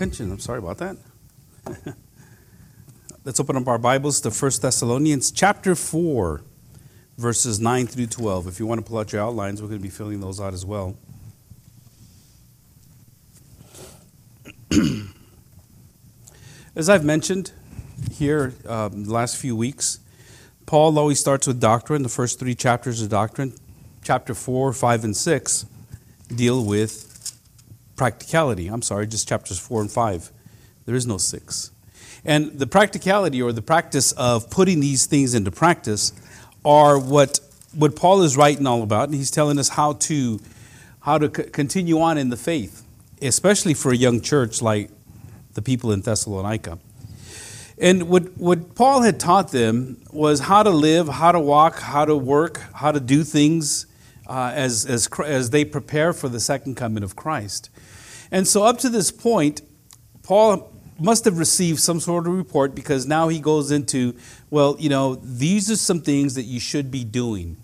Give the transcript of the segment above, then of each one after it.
attention. I'm sorry about that. Let's open up our Bibles to 1 Thessalonians chapter 4, verses 9 through 12. If you want to pull out your outlines, we're going to be filling those out as well. as I've mentioned here um, the last few weeks, Paul always starts with doctrine. The first three chapters of doctrine, chapter 4, 5, and 6, deal with practicality. I'm sorry, just chapters 4 and 5. There is no 6. And the practicality or the practice of putting these things into practice are what, what Paul is writing all about. And he's telling us how to, how to c- continue on in the faith, especially for a young church like the people in Thessalonica. And what, what Paul had taught them was how to live, how to walk, how to work, how to do things uh, as, as, as they prepare for the second coming of Christ. And so, up to this point, Paul must have received some sort of report because now he goes into, well, you know, these are some things that you should be doing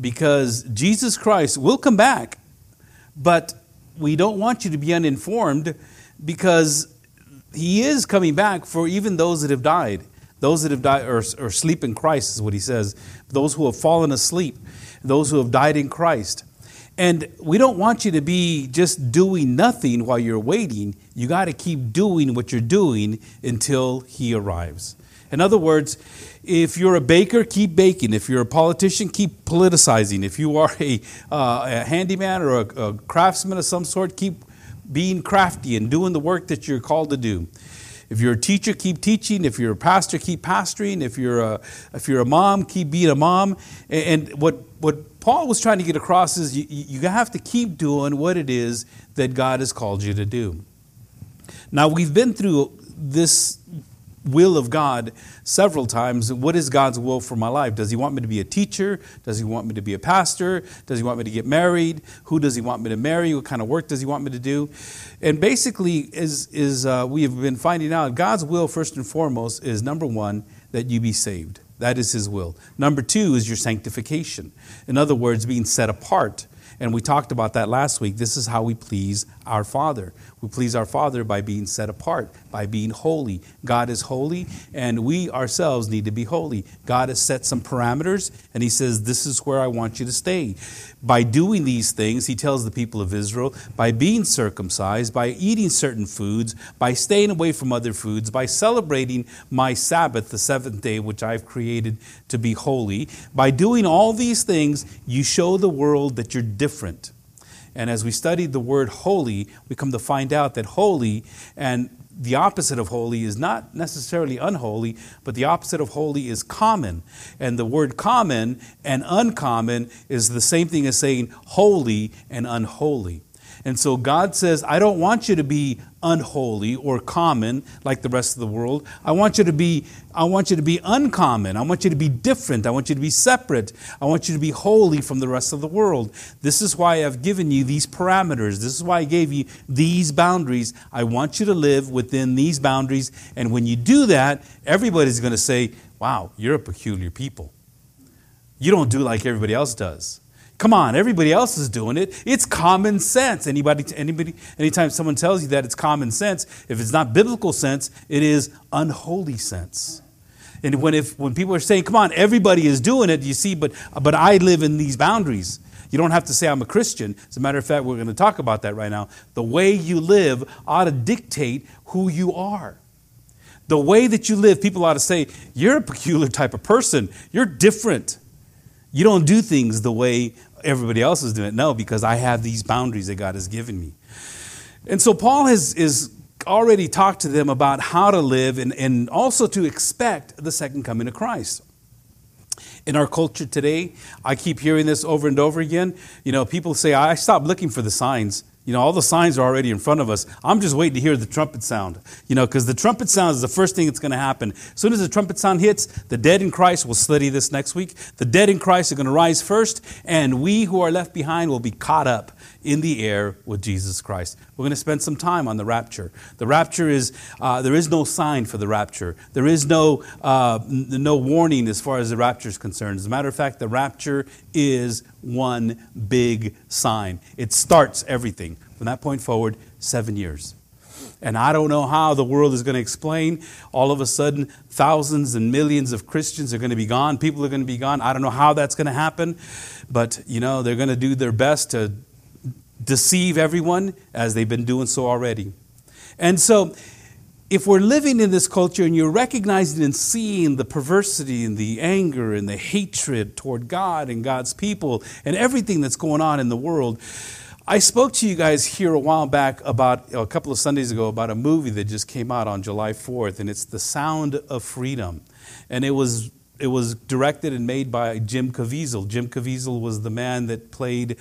because Jesus Christ will come back, but we don't want you to be uninformed because he is coming back for even those that have died. Those that have died or, or sleep in Christ is what he says. Those who have fallen asleep, those who have died in Christ. And we don't want you to be just doing nothing while you're waiting. You got to keep doing what you're doing until he arrives. In other words, if you're a baker, keep baking. If you're a politician, keep politicizing. If you are a, uh, a handyman or a, a craftsman of some sort, keep being crafty and doing the work that you're called to do. If you're a teacher, keep teaching. If you're a pastor, keep pastoring. If you're a, if you're a mom, keep being a mom. And what, what Paul was trying to get across is you, you have to keep doing what it is that God has called you to do. Now, we've been through this will of God several times. What is God's will for my life? Does He want me to be a teacher? Does He want me to be a pastor? Does He want me to get married? Who does He want me to marry? What kind of work does He want me to do? And basically, is, is uh, we have been finding out God's will, first and foremost, is number one, that you be saved. That is His will. Number two is your sanctification. In other words, being set apart. And we talked about that last week. This is how we please our Father. We please our Father by being set apart, by being holy. God is holy, and we ourselves need to be holy. God has set some parameters, and He says, This is where I want you to stay. By doing these things, He tells the people of Israel, by being circumcised, by eating certain foods, by staying away from other foods, by celebrating my Sabbath, the seventh day, which I've created to be holy, by doing all these things, you show the world that you're different. And as we studied the word holy, we come to find out that holy and the opposite of holy is not necessarily unholy, but the opposite of holy is common. And the word common and uncommon is the same thing as saying holy and unholy. And so God says, I don't want you to be unholy or common like the rest of the world. I want you to be I want you to be uncommon. I want you to be different. I want you to be separate. I want you to be holy from the rest of the world. This is why I've given you these parameters. This is why I gave you these boundaries. I want you to live within these boundaries. And when you do that, everybody's going to say, "Wow, you're a peculiar people. You don't do like everybody else does." Come on, everybody else is doing it. It's common sense. Anybody, anybody, anytime someone tells you that it's common sense, if it's not biblical sense, it is unholy sense. And when, if, when people are saying, come on, everybody is doing it, you see, but, but I live in these boundaries. You don't have to say I'm a Christian. As a matter of fact, we're going to talk about that right now. The way you live ought to dictate who you are. The way that you live, people ought to say, you're a peculiar type of person. You're different. You don't do things the way everybody else is doing it. No, because I have these boundaries that God has given me. And so Paul has is already talked to them about how to live and, and also to expect the second coming of Christ. In our culture today, I keep hearing this over and over again. You know, people say, I stopped looking for the signs. You know, all the signs are already in front of us. I'm just waiting to hear the trumpet sound. You know, because the trumpet sound is the first thing that's going to happen. As soon as the trumpet sound hits, the dead in Christ will study this next week. The dead in Christ are going to rise first, and we who are left behind will be caught up in the air with Jesus Christ. We're going to spend some time on the rapture. The rapture is, uh, there is no sign for the rapture. There is no, uh, no warning as far as the rapture is concerned. As a matter of fact, the rapture is one big sign. It starts everything. From that point forward, seven years. And I don't know how the world is going to explain. All of a sudden, thousands and millions of Christians are going to be gone. People are going to be gone. I don't know how that's going to happen. But, you know, they're going to do their best to deceive everyone as they've been doing so already. And so, if we're living in this culture and you're recognizing and seeing the perversity and the anger and the hatred toward God and God's people and everything that's going on in the world, I spoke to you guys here a while back about a couple of Sundays ago about a movie that just came out on July 4th, and it's The Sound of Freedom. And it was it was directed and made by Jim Caviezel. Jim Caviezel was the man that played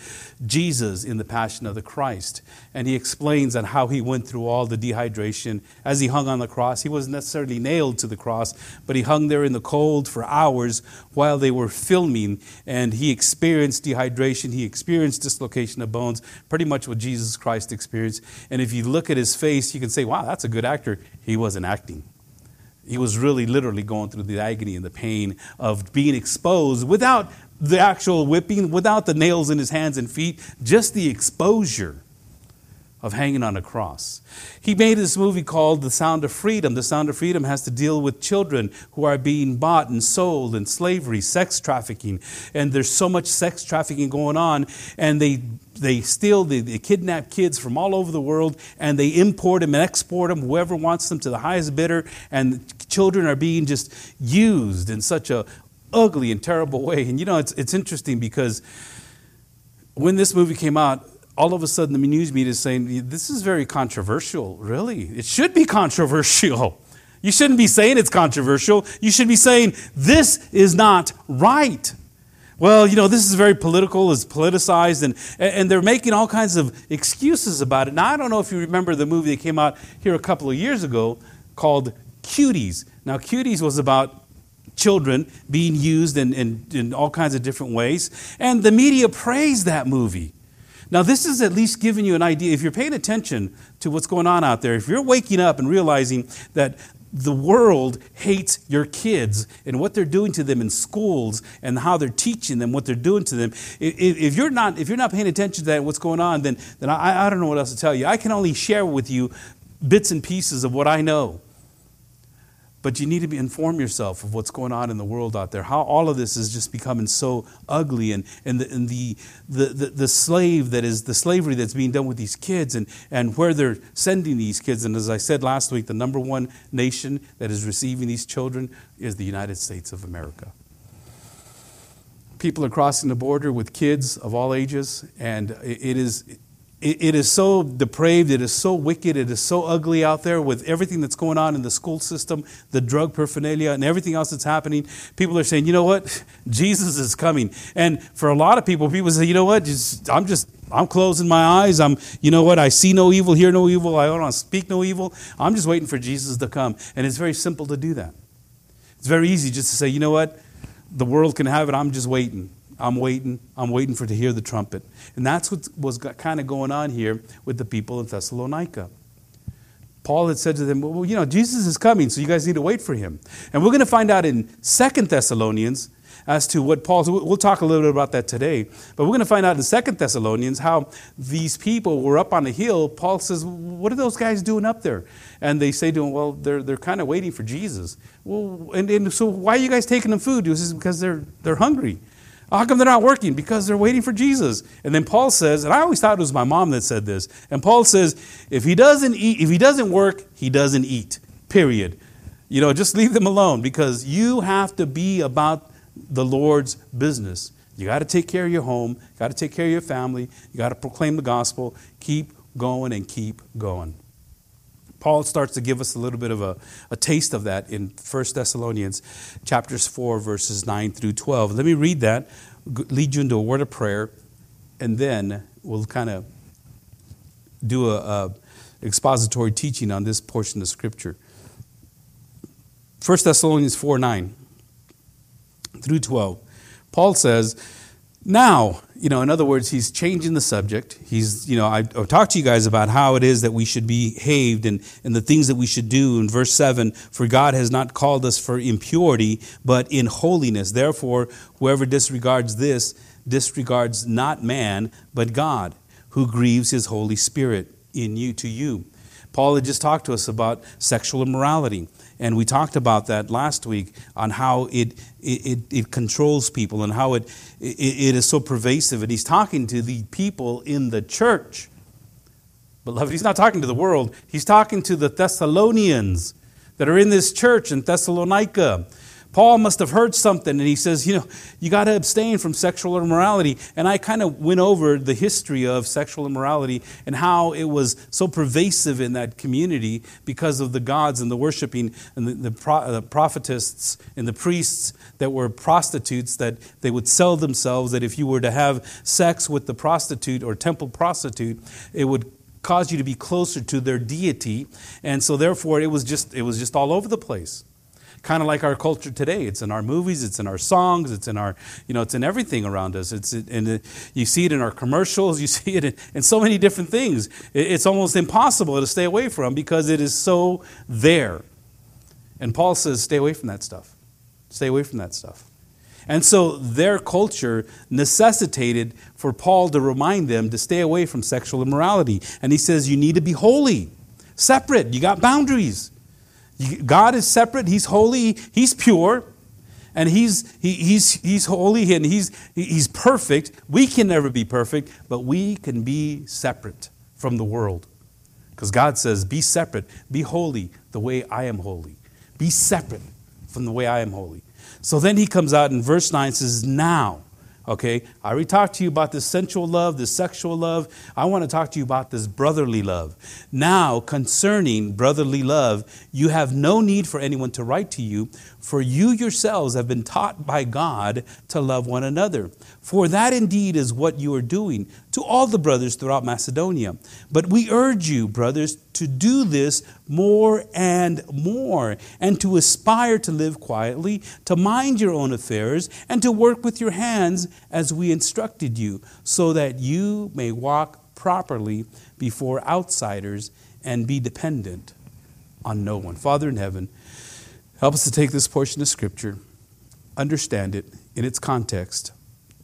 Jesus in The Passion of the Christ. And he explains on how he went through all the dehydration as he hung on the cross. He wasn't necessarily nailed to the cross, but he hung there in the cold for hours while they were filming. And he experienced dehydration, he experienced dislocation of bones, pretty much what Jesus Christ experienced. And if you look at his face, you can say, wow, that's a good actor. He wasn't acting. He was really literally going through the agony and the pain of being exposed without the actual whipping, without the nails in his hands and feet, just the exposure of hanging on a cross. He made this movie called The Sound of Freedom. The Sound of Freedom has to deal with children who are being bought and sold in slavery, sex trafficking. And there's so much sex trafficking going on, and they they steal, they, they kidnap kids from all over the world, and they import them and export them, whoever wants them, to the highest bidder. And children are being just used in such a ugly and terrible way. And you know, it's, it's interesting because when this movie came out, all of a sudden the news media is saying, This is very controversial. Really? It should be controversial. You shouldn't be saying it's controversial. You should be saying, This is not right. Well, you know, this is very political, it's politicized, and, and they're making all kinds of excuses about it. Now, I don't know if you remember the movie that came out here a couple of years ago called Cuties. Now, Cuties was about children being used in, in, in all kinds of different ways, and the media praised that movie. Now, this is at least giving you an idea. If you're paying attention to what's going on out there, if you're waking up and realizing that the world hates your kids and what they're doing to them in schools and how they're teaching them, what they're doing to them. If, you're not, if you're not paying attention to that, what's going on, then, then I, I don't know what else to tell you. I can only share with you bits and pieces of what I know. But you need to inform yourself of what's going on in the world out there. How all of this is just becoming so ugly, and, and, the, and the, the, the, the slave that is the slavery that's being done with these kids, and, and where they're sending these kids. And as I said last week, the number one nation that is receiving these children is the United States of America. People are crossing the border with kids of all ages, and it is it, it is so depraved, it is so wicked, it is so ugly out there with everything that's going on in the school system, the drug paraphernalia, and everything else that's happening. People are saying, you know what? Jesus is coming. And for a lot of people, people say, you know what? Just, I'm just, I'm closing my eyes. I'm, you know what? I see no evil, hear no evil. I don't speak no evil. I'm just waiting for Jesus to come. And it's very simple to do that. It's very easy just to say, you know what? The world can have it. I'm just waiting. I'm waiting. I'm waiting for to hear the trumpet. And that's what was kind of going on here with the people in Thessalonica. Paul had said to them, Well, you know, Jesus is coming, so you guys need to wait for him. And we're going to find out in Second Thessalonians as to what Paul's, we'll talk a little bit about that today, but we're going to find out in Second Thessalonians how these people were up on the hill. Paul says, What are those guys doing up there? And they say to him, Well, they're, they're kind of waiting for Jesus. Well, and, and so why are you guys taking them food? He says, Because they're, they're hungry. How come they're not working? Because they're waiting for Jesus. And then Paul says, and I always thought it was my mom that said this. And Paul says, if he doesn't eat, if he doesn't work, he doesn't eat. Period. You know, just leave them alone because you have to be about the Lord's business. You got to take care of your home, you got to take care of your family, you got to proclaim the gospel, keep going and keep going. Paul starts to give us a little bit of a, a taste of that in 1 Thessalonians chapters 4, verses 9 through 12. Let me read that, lead you into a word of prayer, and then we'll kind of do a, a expository teaching on this portion of Scripture. 1 Thessalonians 4 9 through 12. Paul says, Now, you know, in other words, he's changing the subject. He's, you know, I, have talked to you guys about how it is that we should be behaved and, and the things that we should do. In verse 7, for God has not called us for impurity, but in holiness. Therefore, whoever disregards this disregards not man, but God, who grieves his Holy Spirit in you to you. Paul had just talked to us about sexual immorality. And we talked about that last week on how it, it, it, controls people and how it, it, it is so pervasive. And he's talking to the people in the church. Beloved, he's not talking to the world, he's talking to the Thessalonians that are in this church in Thessalonica. Paul must have heard something, and he says, You know, you got to abstain from sexual immorality. And I kind of went over the history of sexual immorality and how it was so pervasive in that community because of the gods and the worshiping and the, the, pro, the prophetess and the priests that were prostitutes, that they would sell themselves, that if you were to have sex with the prostitute or temple prostitute, it would cause you to be closer to their deity. And so, therefore, it was just, it was just all over the place kind of like our culture today. It's in our movies, it's in our songs, it's in our, you know, it's in everything around us. It's in, you see it in our commercials, you see it in, in so many different things. It's almost impossible to stay away from because it is so there. And Paul says, stay away from that stuff. Stay away from that stuff. And so their culture necessitated for Paul to remind them to stay away from sexual immorality. And he says, you need to be holy, separate. You got boundaries. God is separate, He's holy, He's pure, and He's, he, he's, he's holy and he's, he's perfect. We can never be perfect, but we can be separate from the world. Because God says, Be separate, be holy the way I am holy. Be separate from the way I am holy. So then he comes out in verse 9 and says, Now, Okay, I already talked to you about this sensual love, this sexual love. I want to talk to you about this brotherly love. Now, concerning brotherly love, you have no need for anyone to write to you, for you yourselves have been taught by God to love one another. For that indeed is what you are doing to all the brothers throughout Macedonia. But we urge you, brothers, to do this more and more, and to aspire to live quietly, to mind your own affairs, and to work with your hands as we instructed you, so that you may walk properly before outsiders and be dependent on no one. Father in heaven, help us to take this portion of Scripture, understand it in its context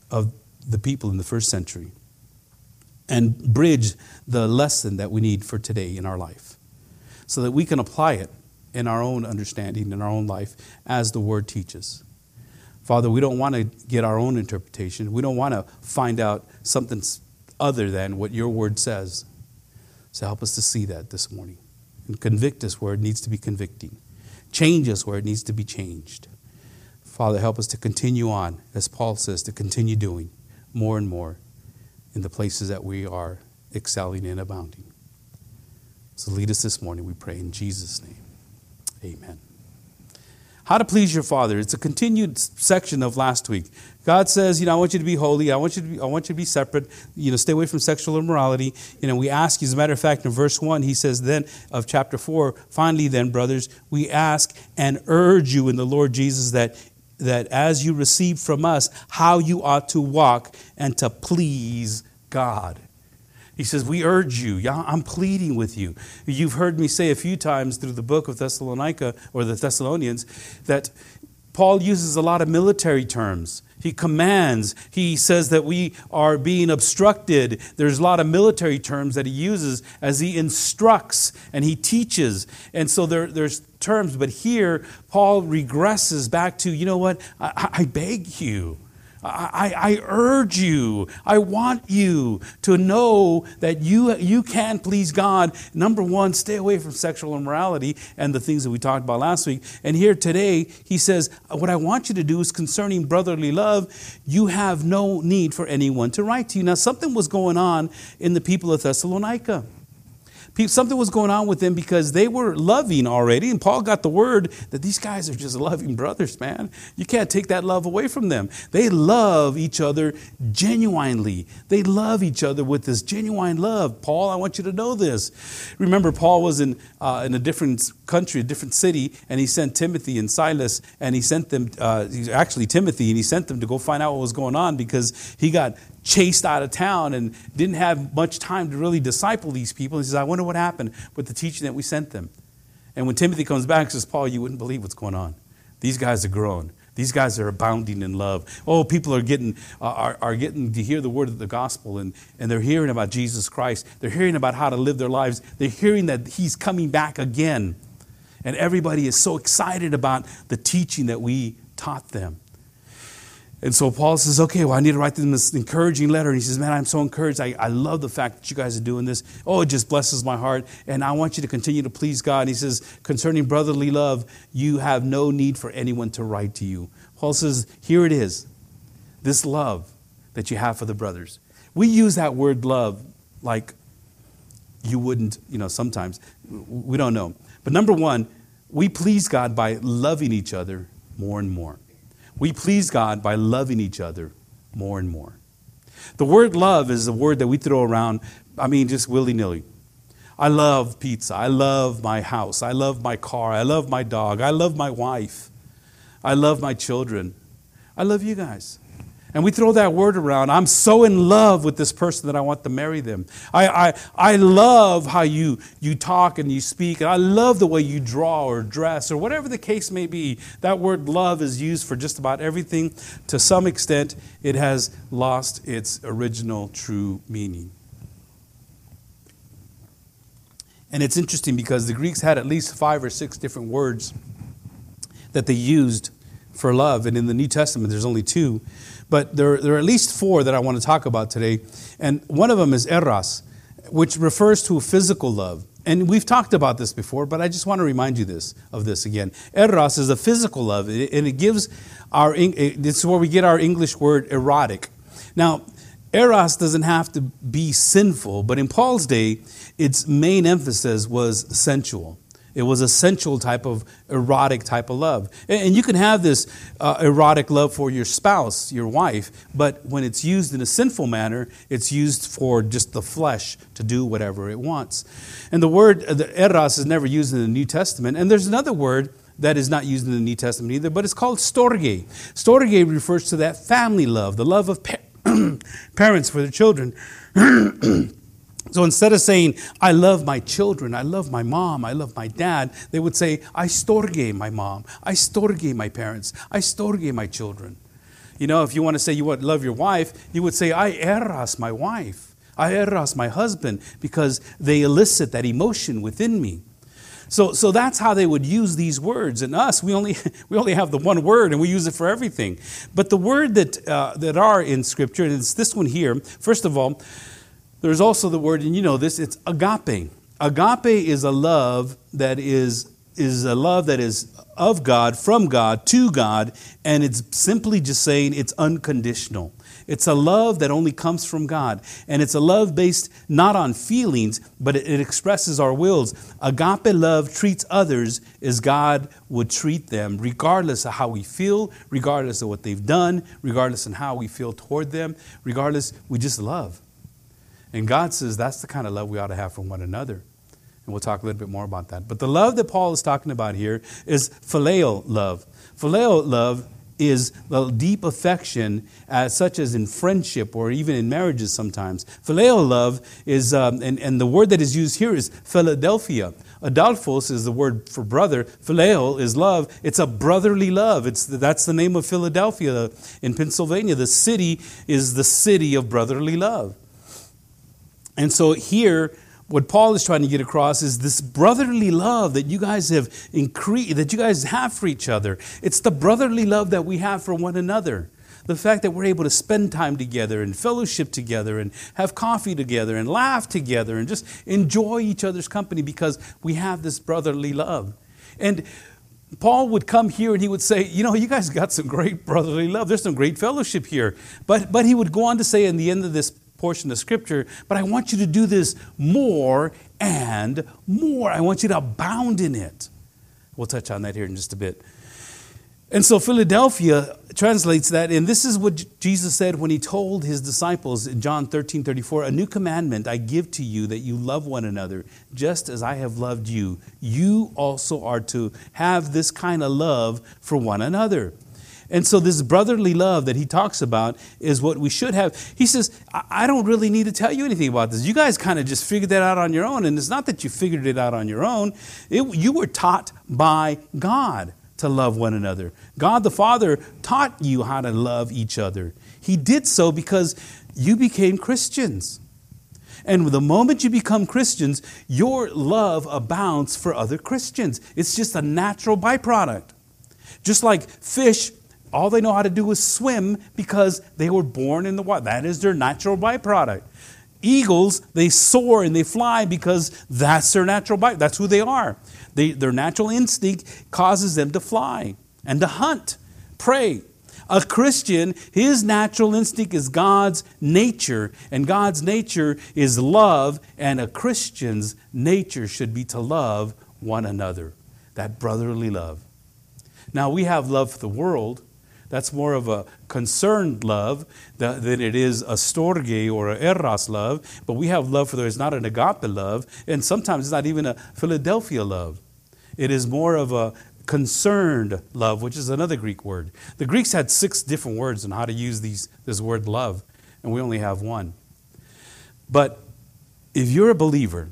of the people in the first century, and bridge the lesson that we need for today in our life so that we can apply it in our own understanding, in our own life, as the Word teaches. Father, we don't want to get our own interpretation. We don't want to find out something other than what your Word says. So help us to see that this morning and convict us where it needs to be convicting, change us where it needs to be changed. Father, help us to continue on, as Paul says, to continue doing more and more in the places that we are excelling and abounding. So lead us this morning, we pray in Jesus' name. Amen. How to please your Father. It's a continued section of last week. God says, you know, I want you to be holy. I want you to be, I want you to be separate. You know, stay away from sexual immorality. You know, we ask, as a matter of fact, in verse 1, he says then of chapter 4, finally then, brothers, we ask and urge you in the Lord Jesus that that as you receive from us how you ought to walk and to please God. He says, We urge you. I'm pleading with you. You've heard me say a few times through the book of Thessalonica or the Thessalonians that Paul uses a lot of military terms. He commands. He says that we are being obstructed. There's a lot of military terms that he uses as he instructs and he teaches. And so there, there's terms, but here Paul regresses back to, you know what? I, I beg you. I, I, urge you, I want you to know that you, you can please God. Number one, stay away from sexual immorality and the things that we talked about last week. And here today, he says, What I want you to do is concerning brotherly love, you have no need for anyone to write to you. Now, something was going on in the people of Thessalonica something was going on with them because they were loving already. And Paul got the word that these guys are just loving brothers, man. You can't take that love away from them. They love each other genuinely. They love each other with this genuine love. Paul, I want you to know this. Remember, Paul was in, uh, in a different country, a different city, and he sent Timothy and Silas, and he sent them, uh, actually Timothy, and he sent them to go find out what was going on because he got chased out of town and didn't have much time to really disciple these people. He says, I wonder what happened with the teaching that we sent them. And when Timothy comes back, says, Paul, you wouldn't believe what's going on. These guys are growing. These guys are abounding in love. Oh, people are getting, uh, are, are getting to hear the word of the gospel and, and they're hearing about Jesus Christ. They're hearing about how to live their lives. They're hearing that He's coming back again. And everybody is so excited about the teaching that we taught them. And so Paul says, okay, well, I need to write them this encouraging letter. And he says, man, I'm so encouraged. I, I love the fact that you guys are doing this. Oh, it just blesses my heart. And I want you to continue to please God. And he says, concerning brotherly love, you have no need for anyone to write to you. Paul says, here it is this love that you have for the brothers. We use that word love like you wouldn't, you know, sometimes. We don't know. But number one, we please God by loving each other more and more. We please God by loving each other more and more. The word love is a word that we throw around, I mean, just willy nilly. I love pizza. I love my house. I love my car. I love my dog. I love my wife. I love my children. I love you guys. And we throw that word around. I'm so in love with this person that I want to marry them. I, I, I love how you, you talk and you speak. And I love the way you draw or dress or whatever the case may be. That word love is used for just about everything. To some extent, it has lost its original true meaning. And it's interesting because the Greeks had at least five or six different words that they used for love. And in the New Testament, there's only two. But there, there are at least four that I want to talk about today. And one of them is eros, which refers to physical love. And we've talked about this before, but I just want to remind you this of this again. Eros is a physical love, and it gives our this is where we get our English word erotic. Now, eros doesn't have to be sinful, but in Paul's day, its main emphasis was sensual. It was a sensual type of erotic type of love. And you can have this uh, erotic love for your spouse, your wife, but when it's used in a sinful manner, it's used for just the flesh to do whatever it wants. And the word, uh, the eros, is never used in the New Testament. And there's another word that is not used in the New Testament either, but it's called storge. Storge refers to that family love, the love of pa- parents for their children. So instead of saying, I love my children, I love my mom, I love my dad, they would say, I storge my mom, I storge my parents, I storge my children. You know, if you want to say you would love your wife, you would say, I eros my wife, I eros my husband, because they elicit that emotion within me. So, so that's how they would use these words. And us, we only, we only have the one word and we use it for everything. But the word that, uh, that are in Scripture, and it's this one here, first of all, there's also the word, and you know this, it's agape. Agape is a love that is, is a love that is of God, from God, to God, and it's simply just saying it's unconditional. It's a love that only comes from God. And it's a love based not on feelings, but it, expresses our wills. Agape love treats others as God would treat them, regardless of how we feel, regardless of what they've done, regardless of how we feel toward them, regardless, we just love. And God says that's the kind of love we ought to have for one another. And we'll talk a little bit more about that. But the love that Paul is talking about here is phileo love. Phileo love is the deep affection, as such as in friendship or even in marriages sometimes. Phileo love is, um, and, and the word that is used here is Philadelphia. Adelphos is the word for brother. Phileo is love. It's a brotherly love. It's, that's the name of Philadelphia in Pennsylvania. The city is the city of brotherly love. And so here, what Paul is trying to get across is this brotherly love that you guys have increased, that you guys have for each other. It's the brotherly love that we have for one another. The fact that we're able to spend time together and fellowship together and have coffee together and laugh together and just enjoy each other's company because we have this brotherly love. And Paul would come here and he would say, You know, you guys got some great brotherly love. There's some great fellowship here. But, but he would go on to say in the end of this portion of Scripture, but I want you to do this more and more. I want you to abound in it. We'll touch on that here in just a bit. And so Philadelphia translates that, and this is what Jesus said when he told his disciples in John 13 34 A new commandment I give to you that you love one another, just as I have loved you. You also are to have this kind of love for one another. And so, this brotherly love that he talks about is what we should have. He says, I don't really need to tell you anything about this. You guys kind of just figured that out on your own. And it's not that you figured it out on your own, it, you were taught by God to love one another. God the Father taught you how to love each other. He did so because you became Christians. And the moment you become Christians, your love abounds for other Christians. It's just a natural byproduct. Just like fish, all they know how to do is swim because they were born in the water. That is their natural byproduct. Eagles, they soar and they fly because that's their natural byproduct. That's who they are. They, their natural instinct causes them to fly and to hunt, prey. A Christian, his natural instinct is God's nature, and God's nature is love, and a Christian's nature should be to love one another. That brotherly love. Now, we have love for the world. That's more of a concerned love than it is a storge or a eros love. But we have love for there. It's not an agape love, and sometimes it's not even a Philadelphia love. It is more of a concerned love, which is another Greek word. The Greeks had six different words on how to use these, this word love, and we only have one. But if you're a believer,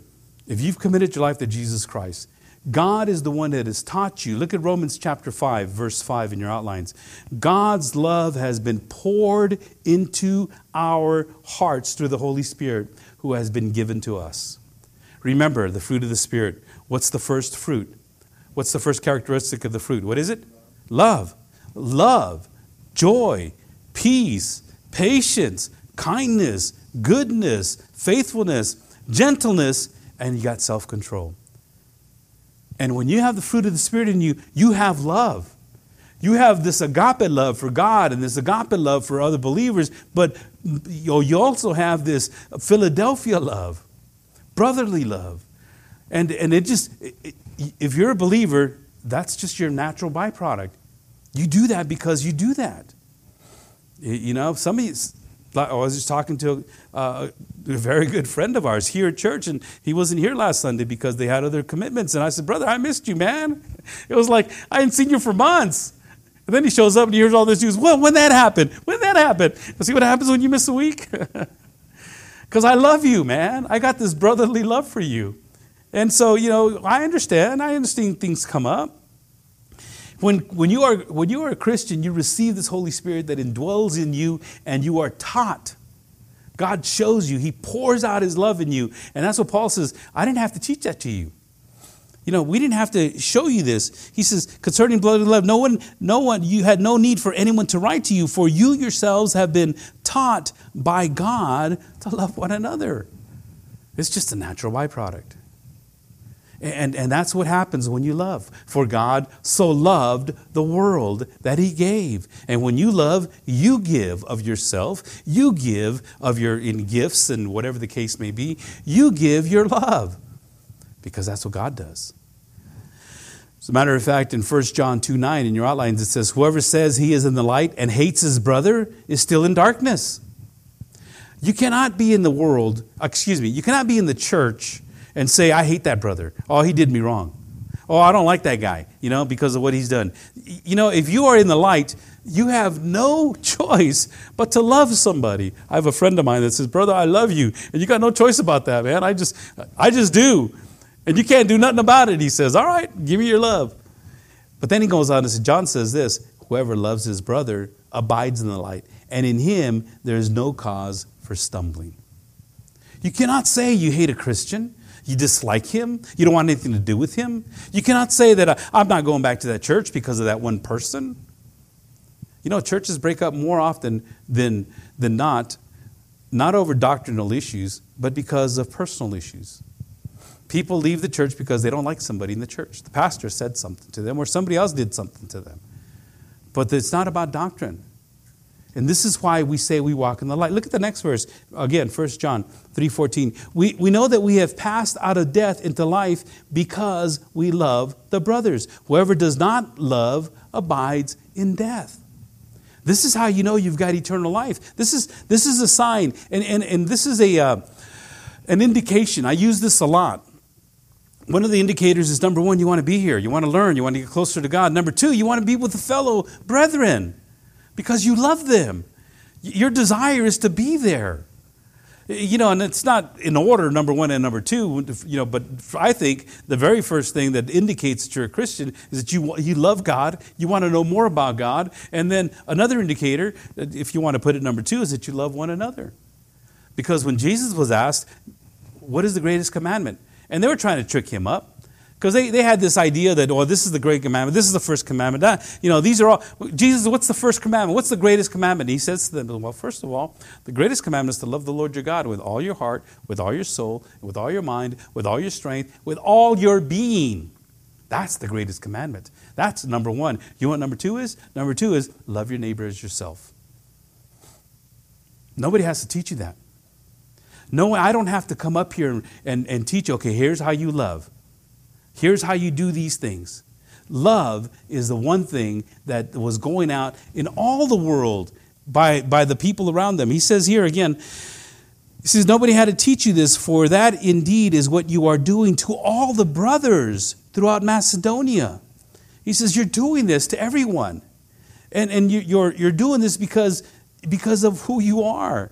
if you've committed your life to Jesus Christ, God is the one that has taught you. Look at Romans chapter 5, verse 5 in your outlines. God's love has been poured into our hearts through the Holy Spirit who has been given to us. Remember the fruit of the Spirit. What's the first fruit? What's the first characteristic of the fruit? What is it? Love. Love, joy, peace, patience, kindness, goodness, faithfulness, gentleness, and you got self control. And when you have the fruit of the Spirit in you, you have love. You have this agape love for God and this agape love for other believers, but you also have this Philadelphia love, brotherly love. And, and it just, if you're a believer, that's just your natural byproduct. You do that because you do that. You know, somebody, I was just talking to a, a, very good friend of ours here at church, and he wasn't here last Sunday because they had other commitments. And I said, Brother, I missed you, man. It was like, I hadn't seen you for months. And then he shows up and he hears all this news. Well, when that happened? When that happened? See what happens when you miss a week? Because I love you, man. I got this brotherly love for you. And so, you know, I understand. I understand things come up. When, when, you are, when you are a Christian, you receive this Holy Spirit that indwells in you and you are taught. God shows you, He pours out His love in you. And that's what Paul says I didn't have to teach that to you. You know, we didn't have to show you this. He says, concerning blood and love, no one, no one, you had no need for anyone to write to you, for you yourselves have been taught by God to love one another. It's just a natural byproduct. And, and that's what happens when you love. For God so loved the world that He gave. And when you love, you give of yourself, you give of your in gifts and whatever the case may be, you give your love. Because that's what God does. As a matter of fact, in 1 John 2 9, in your outlines, it says, Whoever says he is in the light and hates his brother is still in darkness. You cannot be in the world, excuse me, you cannot be in the church and say, I hate that brother. Oh, he did me wrong. Oh, I don't like that guy, you know, because of what he's done. You know, if you are in the light, you have no choice but to love somebody. I have a friend of mine that says, "Brother, I love you." And you got no choice about that, man. I just I just do. And you can't do nothing about it. He says, "All right, give me your love." But then he goes on and says, John says this, "Whoever loves his brother abides in the light, and in him there is no cause for stumbling." You cannot say you hate a Christian. You dislike him. You don't want anything to do with him. You cannot say that uh, I'm not going back to that church because of that one person. You know, churches break up more often than, than not, not over doctrinal issues, but because of personal issues. People leave the church because they don't like somebody in the church. The pastor said something to them, or somebody else did something to them. But it's not about doctrine. And this is why we say we walk in the light. Look at the next verse. Again, 1 John 3:14. We, we know that we have passed out of death into life because we love the brothers. Whoever does not love abides in death. This is how you know you've got eternal life. This is, this is a sign, and, and, and this is a, uh, an indication. I use this a lot. One of the indicators is number one, you want to be here. You want to learn. You want to get closer to God. Number two, you want to be with the fellow brethren because you love them. Your desire is to be there. You know, and it's not in order, number one and number two, you know, but I think the very first thing that indicates that you're a Christian is that you, you love God, you want to know more about God. And then another indicator, uh, if you want to put it number two, is that you love one another. Because when Jesus was asked, What is the greatest commandment? And they were trying to trick him up. Because they, they had this idea that, oh, this is the great commandment, this is the first commandment. That, you know, these are all, Jesus, what's the first commandment? What's the greatest commandment? He says to them, well, first of all, the greatest commandment is to love the Lord your God with all your heart, with all your soul, with all your mind, with all your strength, with all your being. That's the greatest commandment. That's number one. You know what number two is? Number two is love your neighbor as yourself. Nobody has to teach you that. No, I don't have to come up here and, and teach you, okay, here's how you love. Here's how you do these things. Love is the one thing that was going out in all the world by, by the people around them. He says here again, he says, Nobody had to teach you this, for that indeed is what you are doing to all the brothers throughout Macedonia. He says, You're doing this to everyone. And, and you're, you're doing this because, because of who you are.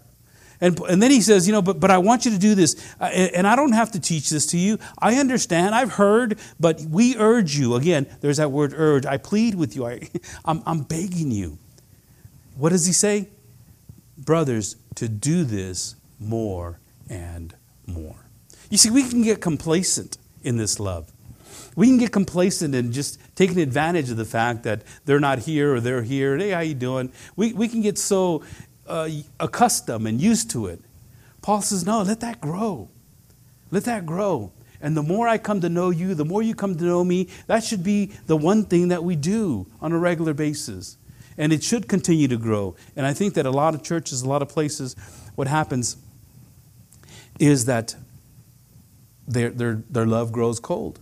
And, and then he says, you know, but, but I want you to do this. Uh, and I don't have to teach this to you. I understand. I've heard, but we urge you. Again, there's that word urge. I plead with you. I, I'm, I'm begging you. What does he say? Brothers, to do this more and more. You see, we can get complacent in this love. We can get complacent and just taking advantage of the fact that they're not here or they're here. Hey, how you doing? We, we can get so uh, accustomed and used to it. Paul says, no, let that grow. Let that grow. And the more I come to know you, the more you come to know me, that should be the one thing that we do on a regular basis. And it should continue to grow. And I think that a lot of churches, a lot of places, what happens is that their, their, their love grows cold.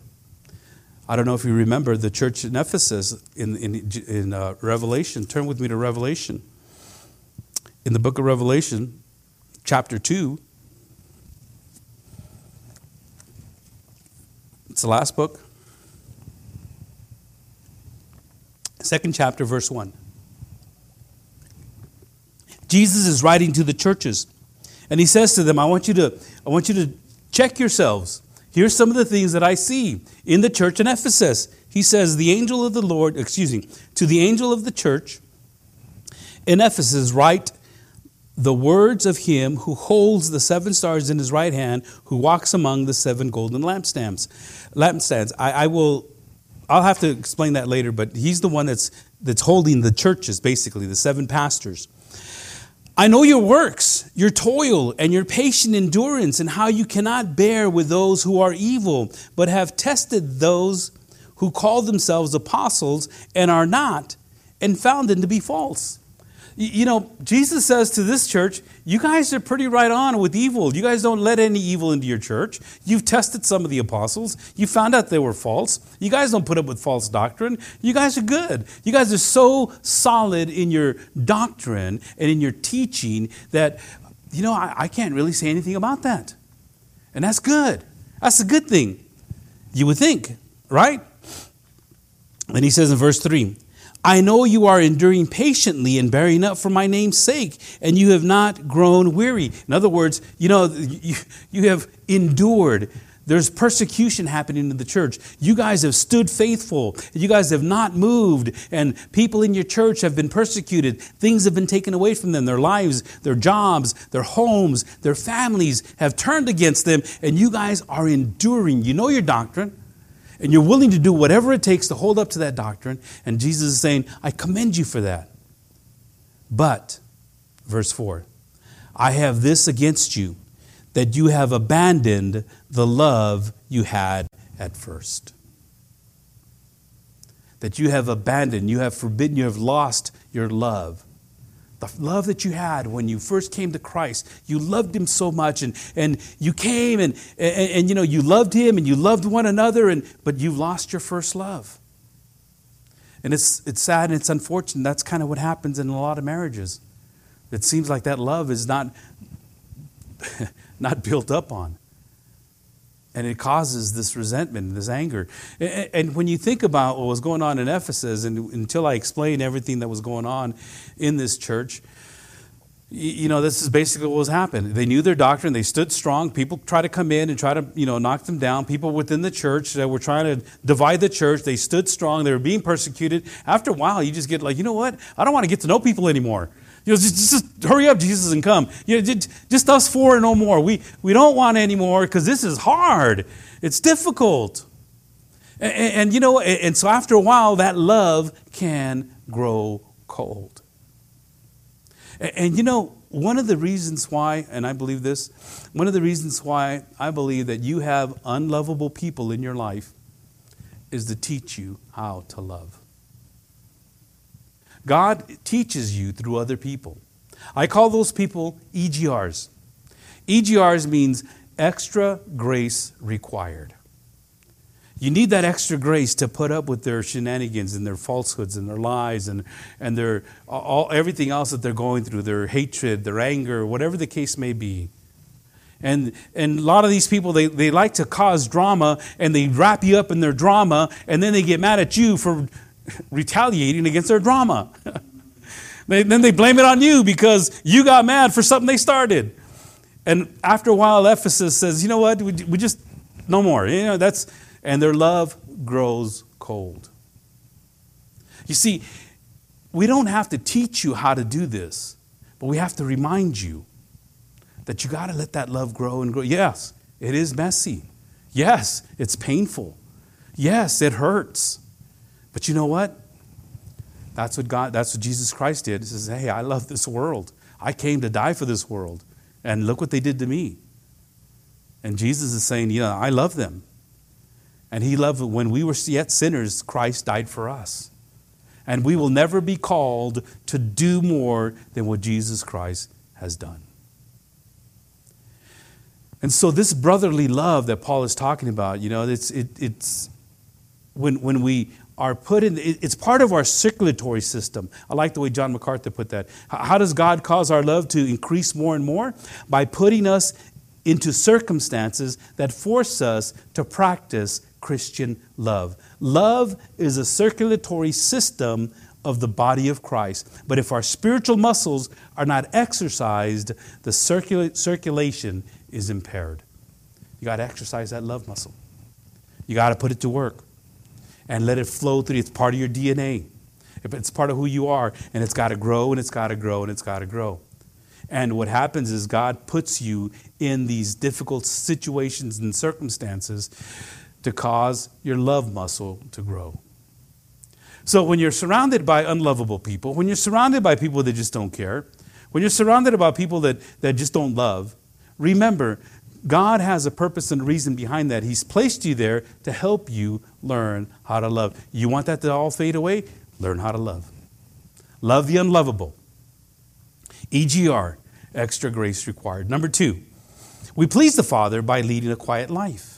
I don't know if you remember the church in Ephesus in, in, in uh, Revelation. Turn with me to Revelation in the book of Revelation, chapter 2. It's the last book. Second chapter, verse 1. Jesus is writing to the churches, and he says to them, I want you to, I want you to check yourselves. Here's some of the things that I see in the church in Ephesus. He says, The angel of the Lord, excuse me, to the angel of the church in Ephesus, write the words of him who holds the seven stars in his right hand, who walks among the seven golden lampstands. Lampstands. I, I will. I'll have to explain that later, but he's the one that's that's holding the churches, basically the seven pastors. I know your works, your toil, and your patient endurance, and how you cannot bear with those who are evil, but have tested those who call themselves apostles and are not, and found them to be false. You know, Jesus says to this church, you guys are pretty right on with evil. You guys don't let any evil into your church. You've tested some of the apostles. You found out they were false. You guys don't put up with false doctrine. You guys are good. You guys are so solid in your doctrine and in your teaching that, you know, I, I can't really say anything about that. And that's good. That's a good thing. You would think, right? And he says in verse 3 I know you are enduring patiently and bearing up for my name's sake, and you have not grown weary. In other words, you know, you, you have endured. There's persecution happening in the church. You guys have stood faithful. You guys have not moved, and people in your church have been persecuted. Things have been taken away from them. Their lives, their jobs, their homes, their families have turned against them, and you guys are enduring. You know your doctrine and you're willing to do whatever it takes to hold up to that doctrine, and Jesus is saying, I commend you for that. But, verse 4, I have this against you, that you have abandoned the love you had at first. That you have abandoned, you have forbidden, you have lost your love the love that you had when you first came to Christ. You loved him so much and, and you came and, and, and, you know you loved him and you loved one another and but you lost your first love. And it's it's sad and it's unfortunate. That's kind of what happens in a lot of marriages. It seems like that love is not not built up on. And it causes this resentment, this anger. And when you think about what was going on in Ephesus, and until I explain everything that was going on in this church, you know, this is basically what was happening. They knew their doctrine. They stood strong. People try to come in and try to, you know, knock them down. People within the church that were trying to divide the church, they stood strong. They were being persecuted. After a while, you just get like, you know what? I don't want to get to know people anymore. You know, just, just hurry up, Jesus, and come. You know, just, just us four and no more. We, we don't want any more because this is hard. It's difficult. And, and, and you know, and, and so after a while, that love can grow cold. And, you know, one of the reasons why, and I believe this, one of the reasons why I believe that you have unlovable people in your life is to teach you how to love. God teaches you through other people. I call those people EGRs. EGRs means extra grace required. You need that extra grace to put up with their shenanigans and their falsehoods and their lies and, and their, all, everything else that they're going through, their hatred, their anger, whatever the case may be. And, and a lot of these people, they, they like to cause drama and they wrap you up in their drama and then they get mad at you for retaliating against their drama. they, then they blame it on you because you got mad for something they started. And after a while, Ephesus says, you know what, we, we just, no more. You know, that's, and their love grows cold. You see, we don't have to teach you how to do this, but we have to remind you that you got to let that love grow and grow. Yes, it is messy. Yes, it's painful. Yes, it hurts. But you know what? That's what God, that's what Jesus Christ did. He says, Hey, I love this world. I came to die for this world. And look what they did to me. And Jesus is saying, You Yeah, I love them. And he loved when we were yet sinners, Christ died for us. And we will never be called to do more than what Jesus Christ has done. And so, this brotherly love that Paul is talking about, you know, it's, it, it's when, when we are put in, it's part of our circulatory system. I like the way John MacArthur put that. How does God cause our love to increase more and more? By putting us into circumstances that force us to practice Christian love. Love is a circulatory system of the body of Christ. But if our spiritual muscles are not exercised, the circula- circulation is impaired. You got to exercise that love muscle. You got to put it to work and let it flow through. It's part of your DNA. It's part of who you are, and it's got to grow, and it's got to grow, and it's got to grow. And what happens is God puts you in these difficult situations and circumstances to cause your love muscle to grow. So when you're surrounded by unlovable people, when you're surrounded by people that just don't care, when you're surrounded by people that, that just don't love, remember, God has a purpose and reason behind that. He's placed you there to help you learn how to love. You want that to all fade away? Learn how to love. Love the unlovable. EGR, extra grace required. Number two, we please the Father by leading a quiet life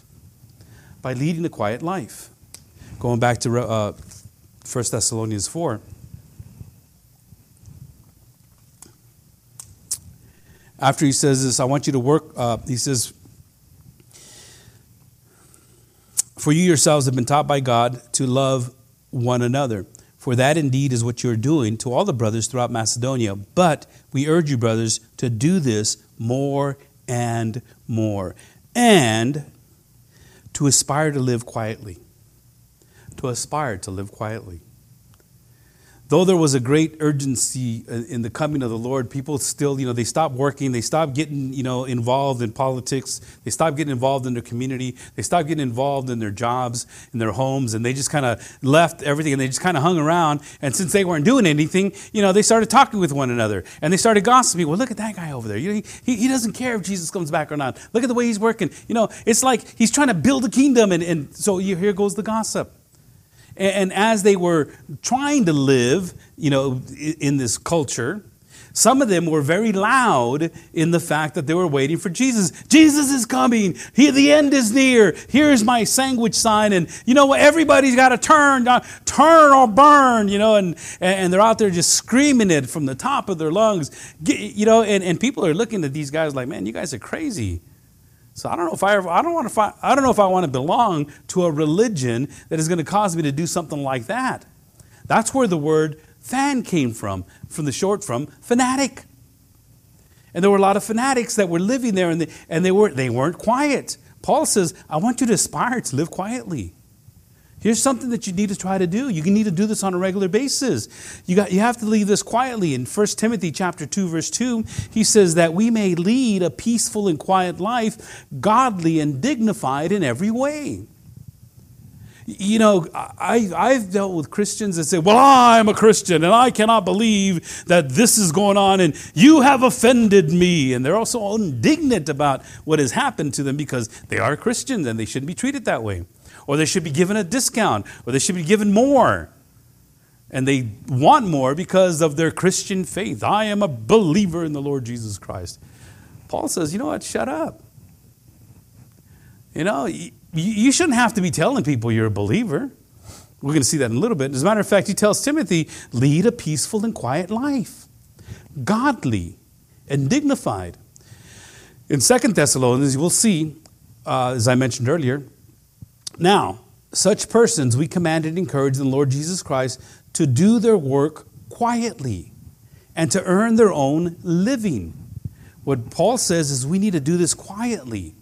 by leading a quiet life. Going back to uh, 1 Thessalonians 4. After he says this, I want you to work, uh, he says, For you yourselves have been taught by God to love one another. For that indeed is what you are doing to all the brothers throughout Macedonia. But we urge you, brothers, to do this more and more. And to aspire to live quietly. To aspire to live quietly. Though there was a great urgency uh, in the coming of the Lord, people still, you know, they stopped working, they stopped getting, you know, involved in politics, they stopped getting involved in their community, they stopped getting involved in their jobs, in their homes, and they just kind of left everything and they just kind of hung around. And since they weren't doing anything, you know, they started talking with one another and they started gossiping. Well, look at that guy over there. You know, he, he doesn't care if Jesus comes back or not. Look at the way he's working. You know, it's like he's trying to build a kingdom, and, and so here goes the gossip. And as they were trying to live, you know, in this culture, some of them were very loud in the fact that they were waiting for Jesus. Jesus is coming. He, the end is near. Here's my sandwich sign. And you know what? Everybody's got to turn, uh, turn or burn, you know, and, and they're out there just screaming it from the top of their lungs. You know, and, and people are looking at these guys like, man, you guys are crazy. So I don't know if I ever, I don't want to find, I don't know if I want to belong to a religion that is going to cause me to do something like that. That's where the word fan came from, from the short from fanatic. And there were a lot of fanatics that were living there and they, and they, were, they weren't quiet. Paul says, I want you to aspire to live quietly. Here's something that you need to try to do. You need to do this on a regular basis. You, got, you have to leave this quietly. In 1 Timothy chapter 2, verse 2, he says that we may lead a peaceful and quiet life, godly and dignified in every way. You know, I, I've dealt with Christians that say, Well, I'm a Christian and I cannot believe that this is going on and you have offended me. And they're also indignant about what has happened to them because they are Christians and they shouldn't be treated that way. Or they should be given a discount or they should be given more. And they want more because of their Christian faith. I am a believer in the Lord Jesus Christ. Paul says, You know what? Shut up. You know, you shouldn't have to be telling people you're a believer. We're going to see that in a little bit. As a matter of fact, he tells Timothy, lead a peaceful and quiet life, godly and dignified. In Second Thessalonians, you will see, uh, as I mentioned earlier, now, such persons we command and encourage in the Lord Jesus Christ to do their work quietly and to earn their own living. What Paul says is we need to do this quietly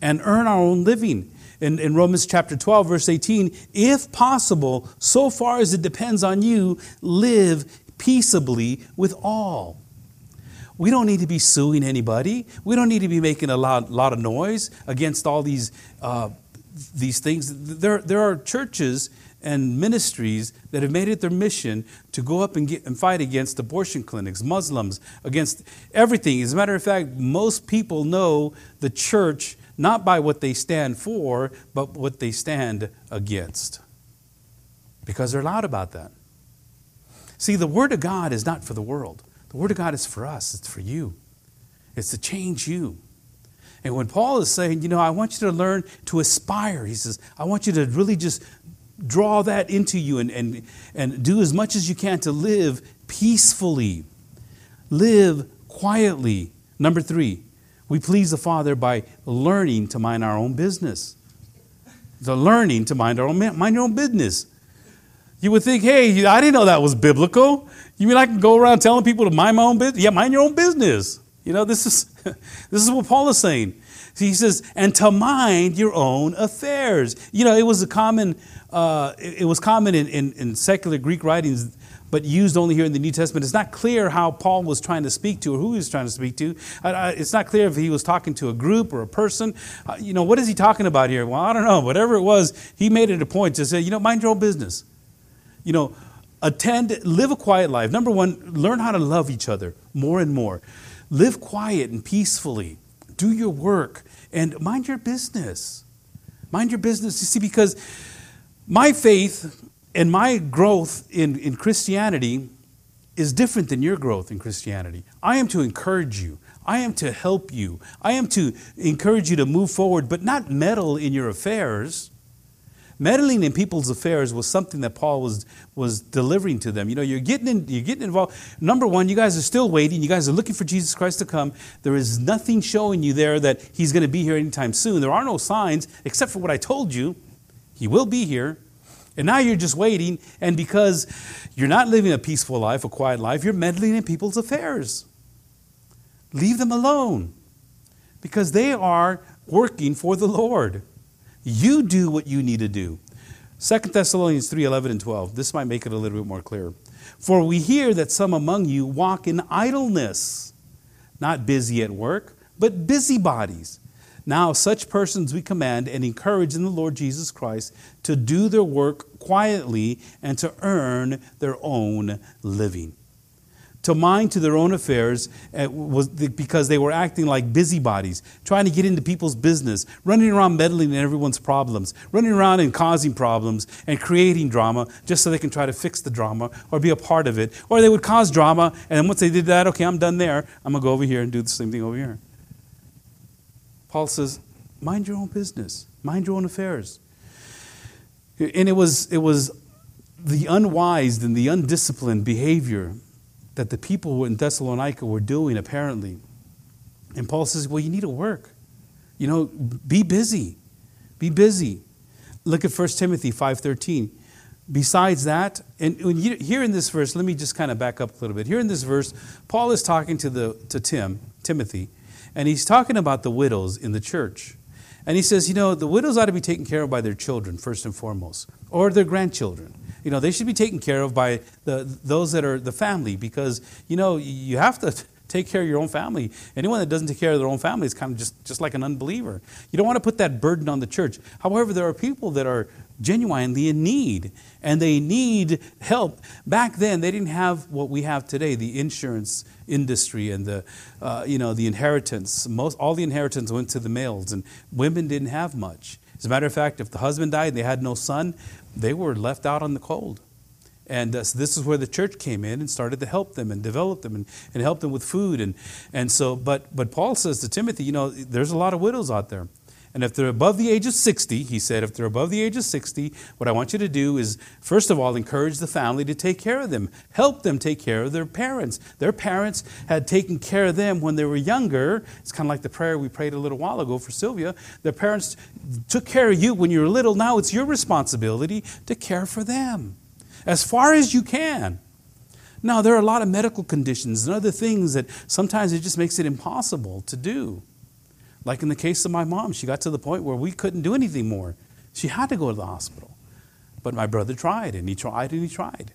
and earn our own living in, in Romans chapter 12, verse 18, if possible, so far as it depends on you, live peaceably with all. We don't need to be suing anybody. We don't need to be making a lot, lot of noise against all these, uh, these things. There, there are churches and ministries that have made it their mission to go up and, get, and fight against abortion clinics, Muslims, against everything. As a matter of fact, most people know the church not by what they stand for, but what they stand against. Because they're loud about that. See, the Word of God is not for the world, the Word of God is for us, it's for you, it's to change you. And when Paul is saying, you know, I want you to learn to aspire, he says, I want you to really just draw that into you and, and, and do as much as you can to live peacefully, live quietly. Number three, we please the Father by learning to mind our own business. The learning to mind our own mind your own business. You would think, hey, I didn't know that was biblical. You mean I can go around telling people to mind my own business? Yeah, mind your own business. You know, this is this is what Paul is saying. He says, and to mind your own affairs. You know, it was a common, uh, it, was common in, in, in secular Greek writings but used only here in the New Testament. It's not clear how Paul was trying to speak to or who he was trying to speak to. It's not clear if he was talking to a group or a person. Uh, you know, what is he talking about here? Well, I don't know. Whatever it was, he made it a point to say, you know, mind your own business. You know, attend, live a quiet life. Number one, learn how to love each other more and more. Live quiet and peacefully. Do your work and mind your business. Mind your business. You see, because my faith and my growth in, in Christianity is different than your growth in Christianity. I am to encourage you. I am to help you. I am to encourage you to move forward, but not meddle in your affairs. Meddling in people's affairs was something that Paul was, was delivering to them. You know, you're getting, in, you're getting involved. Number one, you guys are still waiting. You guys are looking for Jesus Christ to come. There is nothing showing you there that he's going to be here anytime soon. There are no signs except for what I told you. He will be here. And now you're just waiting, and because you're not living a peaceful life, a quiet life, you're meddling in people's affairs. Leave them alone because they are working for the Lord. You do what you need to do. 2 Thessalonians 3 11 and 12. This might make it a little bit more clear. For we hear that some among you walk in idleness, not busy at work, but busybodies. Now, such persons we command and encourage in the Lord Jesus Christ to do their work quietly and to earn their own living. To mind to their own affairs eh, was because they were acting like busybodies, trying to get into people's business, running around meddling in everyone's problems, running around and causing problems and creating drama just so they can try to fix the drama or be a part of it. Or they would cause drama, and then once they did that, okay, I'm done there. I'm going to go over here and do the same thing over here. Paul says, mind your own business, mind your own affairs. And it was, it was the unwise and the undisciplined behavior that the people in Thessalonica were doing, apparently. And Paul says, well, you need to work. You know, be busy. Be busy. Look at 1 Timothy 5.13. Besides that, and here in this verse, let me just kind of back up a little bit. Here in this verse, Paul is talking to, the, to Tim, Timothy, and he's talking about the widows in the church. And he says, you know, the widows ought to be taken care of by their children, first and foremost, or their grandchildren. You know, they should be taken care of by the, those that are the family because, you know, you have to take care of your own family. Anyone that doesn't take care of their own family is kind of just, just like an unbeliever. You don't want to put that burden on the church. However, there are people that are genuinely in need and they need help. Back then, they didn't have what we have today the insurance industry and the, uh, you know, the inheritance. Most, all the inheritance went to the males, and women didn't have much. As a matter of fact, if the husband died and they had no son, they were left out on the cold. And uh, so this is where the church came in and started to help them and develop them and, and help them with food. And, and so, but, but Paul says to Timothy, you know, there's a lot of widows out there. And if they're above the age of 60, he said, if they're above the age of 60, what I want you to do is, first of all, encourage the family to take care of them. Help them take care of their parents. Their parents had taken care of them when they were younger. It's kind of like the prayer we prayed a little while ago for Sylvia. Their parents took care of you when you were little. Now it's your responsibility to care for them as far as you can. Now, there are a lot of medical conditions and other things that sometimes it just makes it impossible to do. Like in the case of my mom, she got to the point where we couldn't do anything more. She had to go to the hospital. But my brother tried, and he tried, and he tried.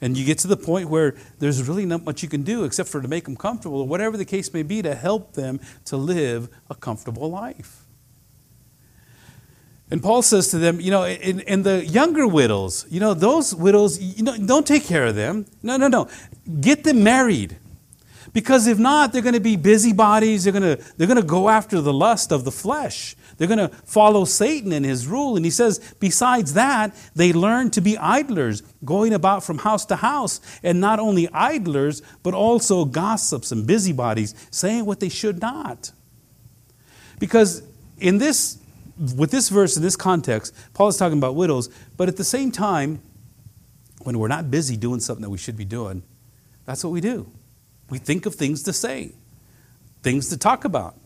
And you get to the point where there's really not much you can do except for to make them comfortable, or whatever the case may be, to help them to live a comfortable life. And Paul says to them, you know, in, the younger widows, you know, those widows, you know, don't take care of them. No, no, no. Get them married. Because if not, they're going to be busybodies. They're going to, they're going to go after the lust of the flesh. They're going to follow Satan and his rule. And he says, besides that, they learn to be idlers, going about from house to house. And not only idlers, but also gossips and busybodies, saying what they should not. Because in this with this verse in this context, Paul is talking about widows, but at the same time, when we're not busy doing something that we should be doing, that's what we do. We think of things to say, things to talk about.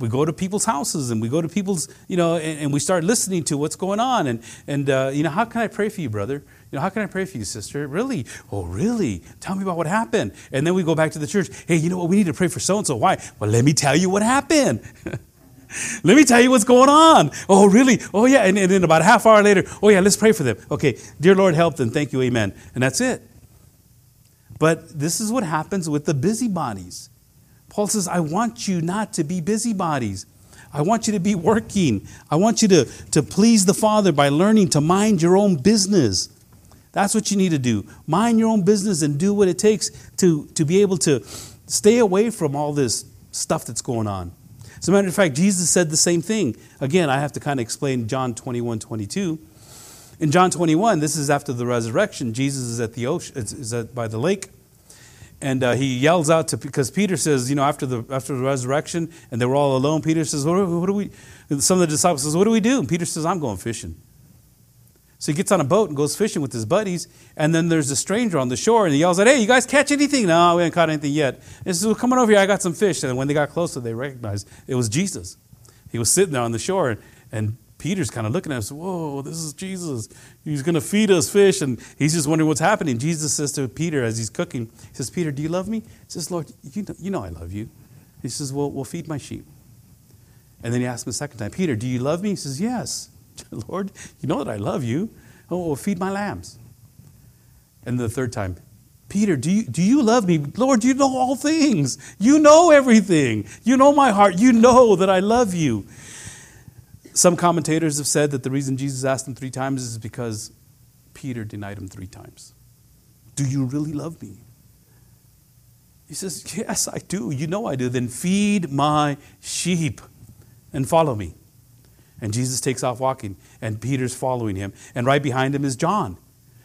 We go to people's houses and we go to people's, you know, and, and we start listening to what's going on. And, and uh, you know, how can I pray for you, brother? You know, how can I pray for you, sister? Really? Oh, really? Tell me about what happened. And then we go back to the church. Hey, you know what? We need to pray for so and so. Why? Well, let me tell you what happened. Let me tell you what's going on. Oh, really? Oh, yeah. And, and then about a half hour later, oh, yeah, let's pray for them. Okay, dear Lord, help them. Thank you, amen. And that's it. But this is what happens with the busybodies. Paul says, I want you not to be busybodies. I want you to be working. I want you to, to please the Father by learning to mind your own business. That's what you need to do. Mind your own business and do what it takes to, to be able to stay away from all this stuff that's going on. As a matter of fact, Jesus said the same thing. Again, I have to kind of explain John 21 22. In John 21, this is after the resurrection. Jesus is at the ocean, is at, by the lake, and uh, he yells out to because Peter says, you know, after the after the resurrection, and they were all alone. Peter says, "What, what do we?" Some of the disciples says, "What do we do?" And Peter says, "I'm going fishing." So he gets on a boat and goes fishing with his buddies. And then there's a stranger on the shore and he yells out, Hey, you guys catch anything? No, we haven't caught anything yet. And he says, Well, come on over here. I got some fish. And when they got closer, they recognized it was Jesus. He was sitting there on the shore. And Peter's kind of looking at him, Whoa, this is Jesus. He's going to feed us fish. And he's just wondering what's happening. Jesus says to Peter as he's cooking, He says, Peter, do you love me? He says, Lord, you know, you know I love you. He says, Well, we'll feed my sheep. And then he asks him a second time, Peter, do you love me? He says, Yes. Lord, you know that I love you. Oh, feed my lambs. And the third time, Peter, do you, do you love me? Lord, you know all things. You know everything. You know my heart. You know that I love you. Some commentators have said that the reason Jesus asked him three times is because Peter denied him three times. Do you really love me? He says, Yes, I do. You know I do. Then feed my sheep and follow me. And Jesus takes off walking, and Peter's following him. And right behind him is John.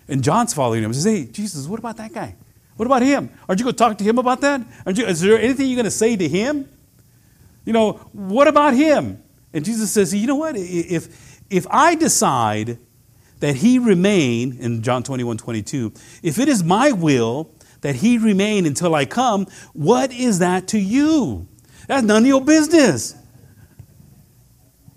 And John's following him. He says, Hey, Jesus, what about that guy? What about him? Aren't you going to talk to him about that? You, is there anything you're going to say to him? You know, what about him? And Jesus says, You know what? If, if I decide that he remain, in John 21 22, if it is my will that he remain until I come, what is that to you? That's none of your business.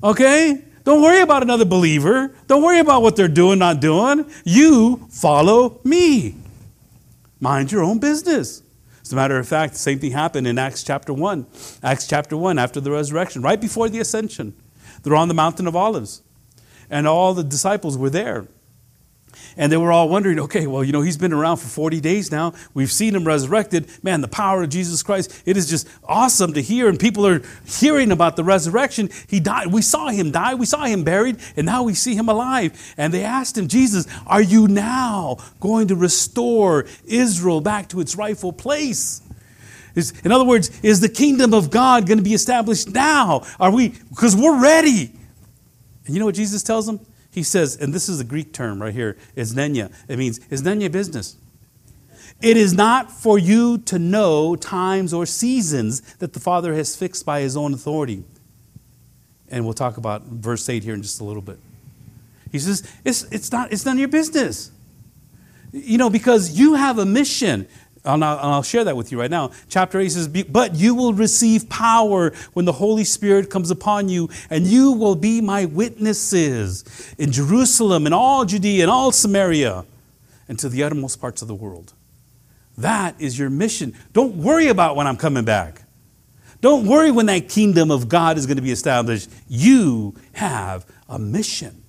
Okay? Don't worry about another believer. Don't worry about what they're doing, not doing. You follow me. Mind your own business. As a matter of fact, the same thing happened in Acts chapter 1. Acts chapter 1, after the resurrection, right before the ascension. They're on the Mountain of Olives, and all the disciples were there. And they were all wondering, okay, well, you know, he's been around for 40 days now. We've seen him resurrected. Man, the power of Jesus Christ, it is just awesome to hear. And people are hearing about the resurrection. He died. We saw him die. We saw him buried. And now we see him alive. And they asked him, Jesus, are you now going to restore Israel back to its rightful place? Is, in other words, is the kingdom of God going to be established now? Are we, because we're ready. And you know what Jesus tells them? He says, and this is a Greek term right here, is nenya. It means, is nenya business? It is not for you to know times or seasons that the Father has fixed by his own authority. And we'll talk about verse 8 here in just a little bit. He says, it's, it's, not, it's none of your business. You know, because you have a mission. And I'll, I'll, share that with you right now. Chapter 8 says, But you will receive power when the Holy Spirit comes upon you, and you will be my witnesses in Jerusalem in all Judea and all Samaria and to the uttermost parts of the world. That is your mission. Don't worry about when I'm coming back. Don't worry when that kingdom of God is going to be established. You have a mission.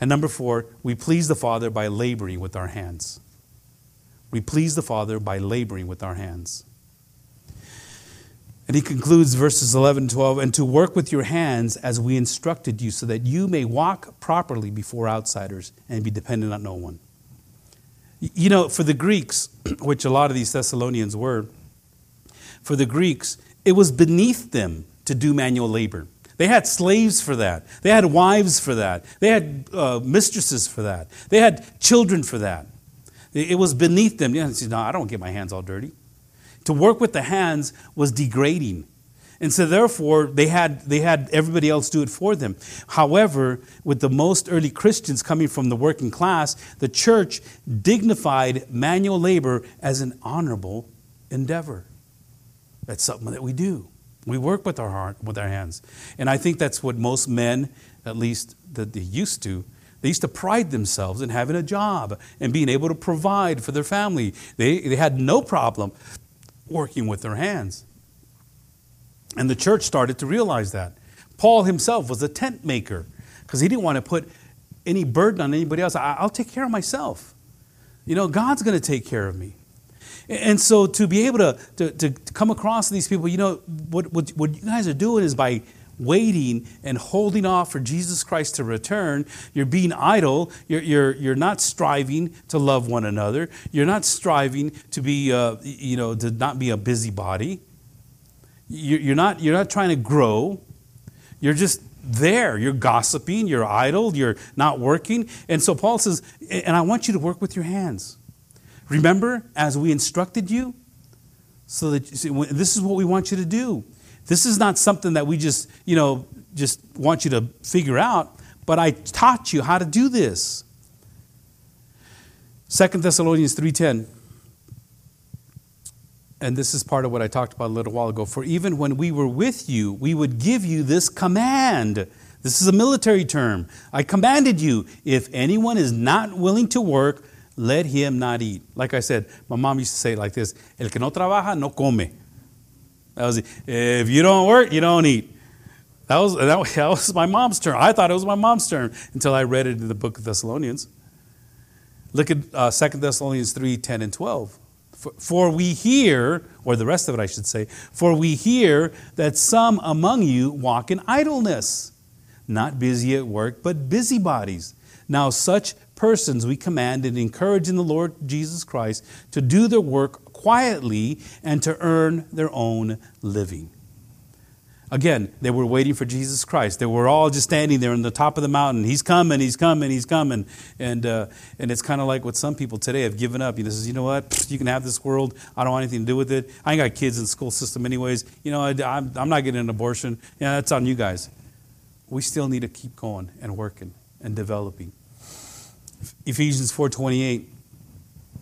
And number four, we please the Father by laboring with our hands. We please the Father by laboring with our hands. And he concludes verses 11 and 12 and to work with your hands as we instructed you, so that you may walk properly before outsiders and be dependent on no one. You know, for the Greeks, which a lot of these Thessalonians were, for the Greeks, it was beneath them to do manual labor. They had slaves for that. They had wives for that. They had uh, mistresses for that. They had children for that. It was beneath them. Yeah, no, I don't get my hands all dirty. To work with the hands was degrading. And so therefore they had they had everybody else do it for them. However, with the most early Christians coming from the working class, the church dignified manual labor as an honorable endeavor. That's something that we do. We work with our heart, with our hands. And I think that's what most men, at least that they used to, they used to pride themselves in having a job and being able to provide for their family. They, they had no problem working with their hands. And the church started to realize that. Paul himself was a tent maker because he didn't want to put any burden on anybody else. I, will take care of myself. You know, God's going to take care of me. And so to be able to, to, to come across these people, you know, what, what, what you guys are doing is by waiting and holding off for Jesus Christ to return. You're being idle. You're, you're, you're not striving to love one another. You're not striving to be, uh, you know, to not be a busybody. You're not, you're not trying to grow. You're just there. You're gossiping. You're idle. You're not working. And so Paul says, and I want you to work with your hands. Remember, as we instructed you, so that see, this is what we want you to do. This is not something that we just, you know, just want you to figure out, but I taught you how to do this. Second Thessalonians 3:10 and this is part of what I talked about a little while ago. For even when we were with you, we would give you this command. This is a military term. I commanded you, if anyone is not willing to work, let him not eat. Like I said, my mom used to say it like this El que no trabaja, no come. That was if you don't work, you don't eat. That was, that, was my mom's term. I thought it was my mom's term until I read it in the book of Thessalonians. Look at uh, 2 Thessalonians 3 10 and 12. For, for we hear, or the rest of it I should say, for we hear that some among you walk in idleness, not busy at work, but busybodies. Now, such persons we command and encourage in the Lord Jesus Christ to do their work quietly and to earn their own living. Again, they were waiting for Jesus Christ. They were all just standing there on the top of the mountain. He's coming, he's coming, he's coming. And, uh, and it's kind of like what some people today have given up. You know, says, you know what? You can have this world. I don't want anything to do with it. I ain't got kids in the school system anyways. You know, I, I'm, I'm not getting an abortion. Yeah, that's on you guys. We still need to keep going and working and developing. Ephesians 4.28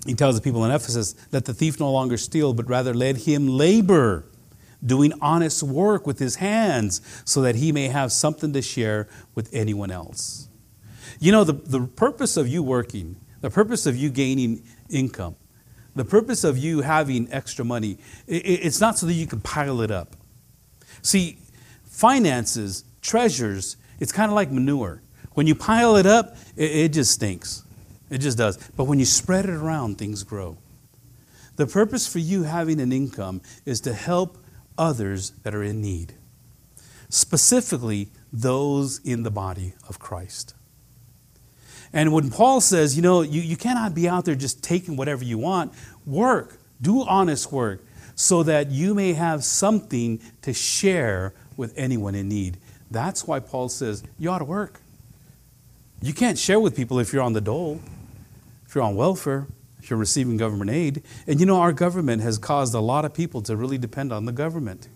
he tells the people in Ephesus, let the thief no longer steal, but rather let him labor, doing honest work with his hands, so that he may have something to share with anyone else. You know, the, the purpose of you working, the purpose of you gaining income, The purpose of you having extra money, it's not so that you can pile it up. See, finances, treasures, it's kind of like manure. When you pile it up, it, just stinks. It just does. But when you spread it around, things grow. The purpose for you having an income is to help others that are in need, specifically those in the body of Christ. And when Paul says, you know, you, you cannot be out there just taking whatever you want, work, do honest work, so that you may have something to share with anyone in need. That's why Paul says you ought to work. You can't share with people if you're on the dole, if you're on welfare, if you're receiving government aid. And you know, our government has caused a lot of people to really depend on the government.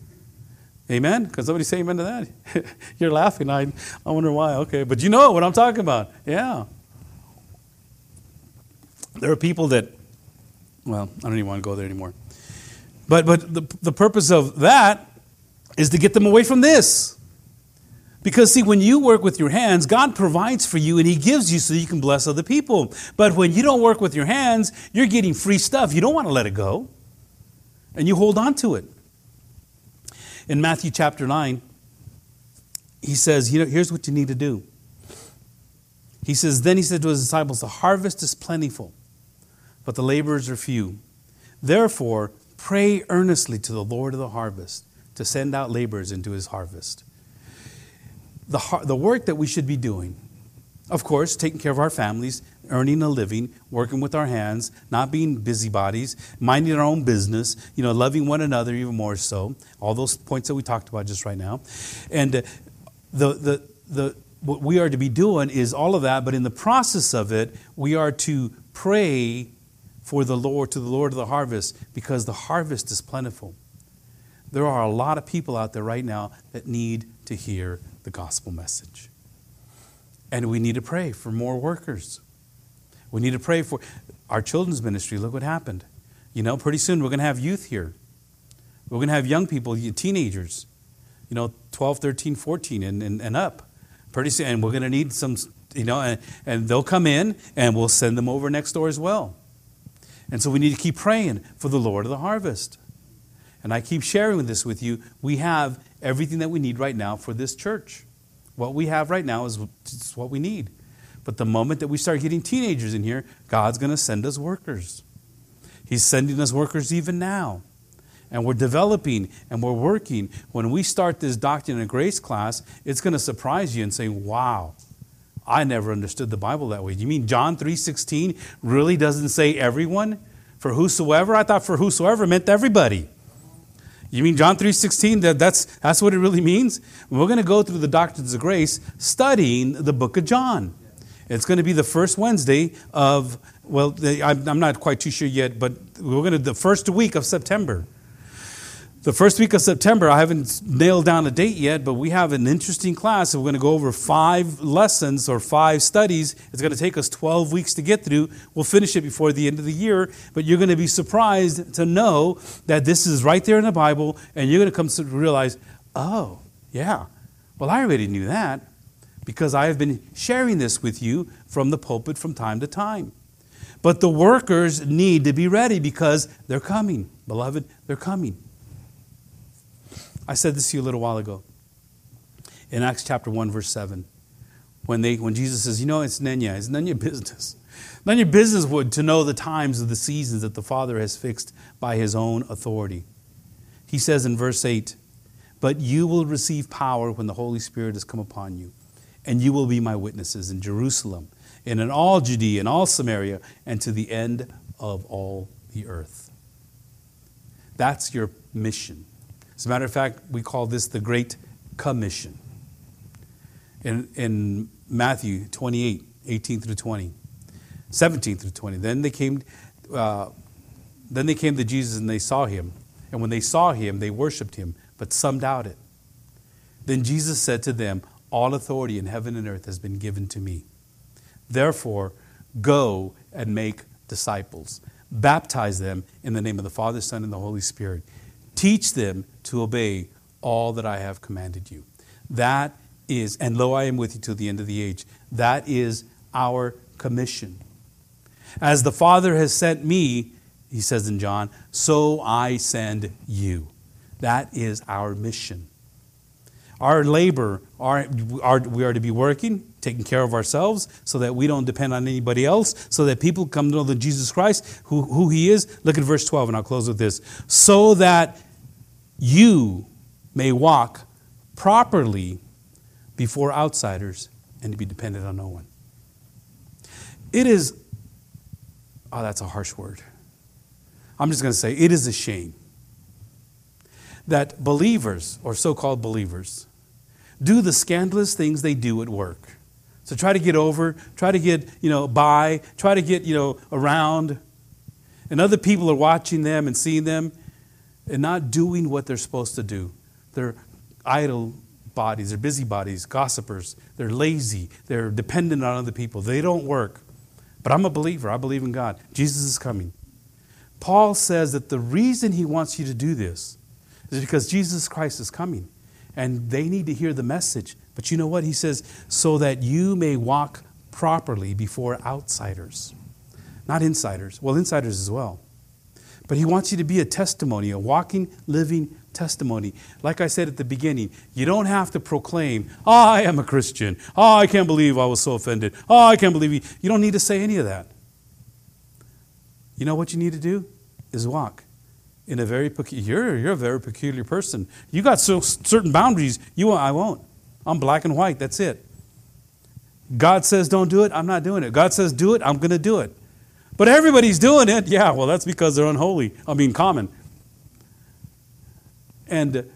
Amen? Can somebody say amen to that? you're laughing. I, I wonder why. Okay, but you know what I'm talking about. Yeah. There are people that, well, I don't even want to go there anymore. But, but the, the purpose of that is to get them away from this. Because, see, when you work with your hands, God provides for you and He gives you so you can bless other people. But when you don't work with your hands, you're getting free stuff. You don't want to let it go. And you hold on to it. In Matthew chapter 9, He says, you know, here's what you need to do. He says, Then He said to His disciples, The harvest is plentiful, but the laborers are few. Therefore, pray earnestly to the Lord of the harvest to send out laborers into his harvest. The, the work that we should be doing, of course, taking care of our families, earning a living, working with our hands, not being busybodies, minding our own business, you know, loving one another even more so. All those points that we talked about just right now. And uh, the, the, the, what we are to be doing is all of that, but in the process of it, we are to pray for the Lord, to the Lord of the harvest, because the harvest is plentiful. There are a lot of people out there right now that need to hear the gospel message. And we need to pray for more workers. We need to pray for our children's ministry. Look what happened. You know, pretty soon we're going to have youth here. We're going to have young people, teenagers, you know, 12, 13, 14, and, and, and up. Pretty soon, and we're going to need some, you know, and, and they'll come in and we'll send them over next door as well. And so we need to keep praying for the Lord of the harvest. And I keep sharing this with you. We have everything that we need right now for this church. What we have right now is what we need. But the moment that we start getting teenagers in here, God's going to send us workers. He's sending us workers even now. And we're developing and we're working. When we start this Doctrine and Grace class, it's going to surprise you and say, wow, I never understood the Bible that way. You mean John 3.16 really doesn't say everyone? For whosoever? I thought for whosoever meant everybody. You mean John 3.16? That, that's, that's what it really means? We're going to go through the Doctrines of Grace studying the book of John. It's going to be the first Wednesday of, well, I'm not quite too sure yet, but we're going to, the first week of September. The first week of September, I haven't nailed down a date yet, but we have an interesting class. We're going to go over five lessons or five studies. It's going to take us 12 weeks to get through. We'll finish it before the end of the year, but you're going to be surprised to know that this is right there in the Bible, and you're going to come to realize, oh, yeah, well, I already knew that because I have been sharing this with you from the pulpit from time to time. But the workers need to be ready because they're coming. Beloved, they're coming. I said this to you a little while ago in Acts chapter 1, verse 7. When, they, when Jesus says, You know, it's none your, it's none your business. None your business would to know the times of the seasons that the Father has fixed by his own authority. He says in verse 8, But you will receive power when the Holy Spirit has come upon you, and you will be my witnesses in Jerusalem, and in all Judea, and all Samaria, and to the end of all the earth. That's your mission. As a matter of fact, we call this the Great Commission. In, in Matthew 28, 18 through 20, 17 through 20. Then they came, uh, then they came to Jesus and they saw him. And when they saw him, they worshiped him, but some doubted. Then Jesus said to them, All authority in heaven and earth has been given to me. Therefore, go and make disciples. Baptize them in the name of the Father, Son, and the Holy Spirit Teach them to obey all that I have commanded you. That is, and lo, I am with you till the end of the age. That is our commission. As the Father has sent me, he says in John, so I send you. That is our mission. Our labor, our, our, we are to be working, taking care of ourselves so that we don't depend on anybody else, so that people come to know the Jesus Christ, who, who he is. Look at verse 12, and I'll close with this. So that you may walk properly before outsiders and to be dependent on no one. It is, oh, that's a harsh word. I'm just going to say it is a shame that believers, or so called believers, do the scandalous things they do at work. So try to get over, try to get, you know, by, try to get, you know, around. And other people are watching them and seeing them and not doing what they're supposed to do. They're idle bodies, they're busybodies, gossipers, they're lazy, they're dependent on other people. They don't work. But I'm a believer, I believe in God. Jesus is coming. Paul says that the reason he wants you to do this is because Jesus Christ is coming and they need to hear the message. But you know what? He says, so that you may walk properly before outsiders, not insiders. Well, insiders as well. But he wants you to be a testimony, a walking, living testimony. Like I said at the beginning, you don't have to proclaim, oh, I am a Christian. Oh, I can't believe I was so offended. Oh, I can't believe you. You don't need to say any of that. You know what you need to do? Is walk in a very you're you're a very peculiar person. You got so, certain boundaries. You I won't. I'm black and white. That's it. God says don't do it. I'm not doing it. God says do it. I'm going to do it. But everybody's doing it. Yeah, well, that's because they're unholy. I mean, common. And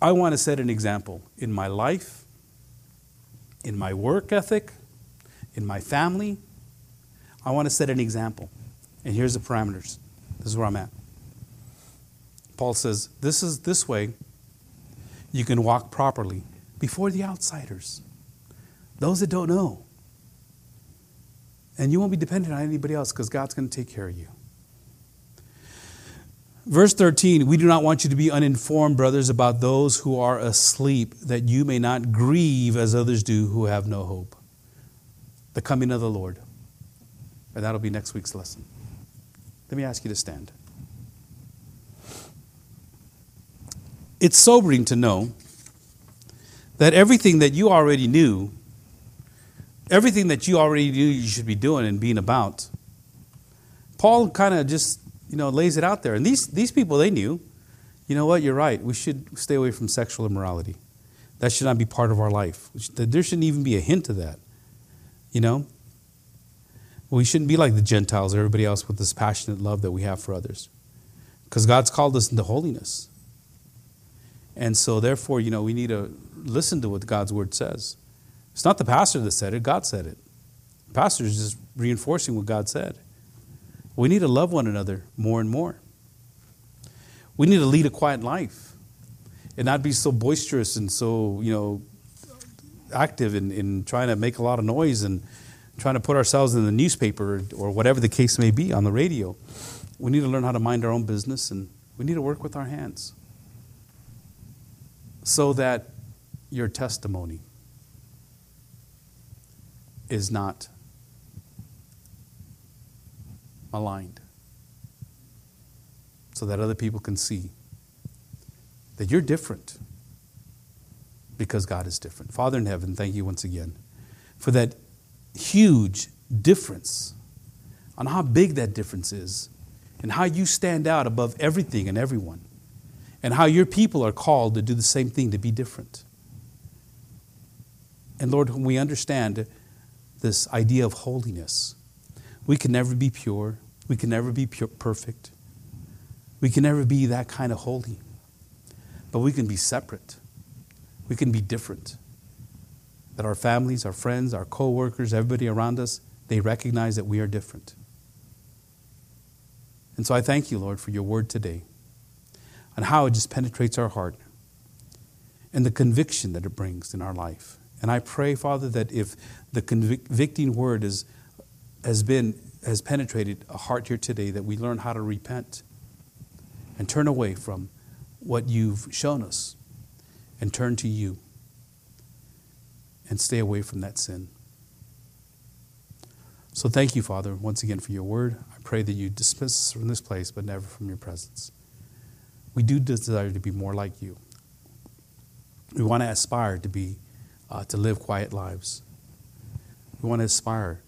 I want to set an example in my life, in my work ethic, in my family. I want to set an example. And here's the parameters. This is where I'm at. Paul says, This is this way you can walk properly before the outsiders, those that don't know. And you won't be dependent on anybody else because God's going to take care of you. Verse 13, we do not want you to be uninformed, brothers, about those who are asleep, that you may not grieve as others do who have no hope. The coming of the Lord. And that'll be next week's lesson. Let me ask you to stand. It's sobering to know that everything that you already knew, everything that you already knew you should be doing and being about, Paul kind of just, you know, lays it out there. And these, these people, they knew, you know what, you're right. We should stay away from sexual immorality. That should not be part of our life. There shouldn't even be a hint of that. You know? We shouldn't be like the Gentiles or everybody else with this passionate love that we have for others. Because God's called us into holiness. And so, therefore, you know, we need to listen to what God's word says. It's not the pastor that said it, God said it. The pastor is just reinforcing what God said. We need to love one another more and more. We need to lead a quiet life and not be so boisterous and so, you know, active in, in trying to make a lot of noise and trying to put ourselves in the newspaper or whatever the case may be on the radio. We need to learn how to mind our own business and we need to work with our hands so that your testimony is not maligned, so that other people can see that you're different because God is different. Father in heaven, thank you once again for that huge difference on how big that difference is and how you stand out above everything and everyone and how your people are called to do the same thing, to be different. And Lord, when we understand this idea of holiness, we can never be pure, we can never be pure, perfect, we can never be that kind of holy. But we can be separate, we can be different. That our families, our friends, our co workers, everybody around us, they recognize that we are different. And so I thank you, Lord, for your word today and how it just penetrates our heart and the conviction that it brings in our life. And I pray, Father, that if the convicting word is, has been has penetrated a heart here today, that we learn how to repent and turn away from what you've shown us and turn to you and stay away from that sin. So thank you, Father, once again for your word. I pray that you dismiss us from this place, but never from your presence. We do desire to be more like you. We want to aspire to be, uh, to live quiet lives. We want to aspire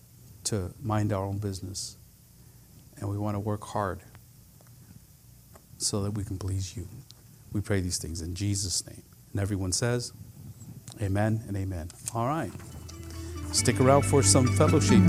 to mind our own business. And we want to work hard so that we can please you. We pray these things in Jesus' name. And everyone says, Amen and amen. All right. Stick around for some fellowship.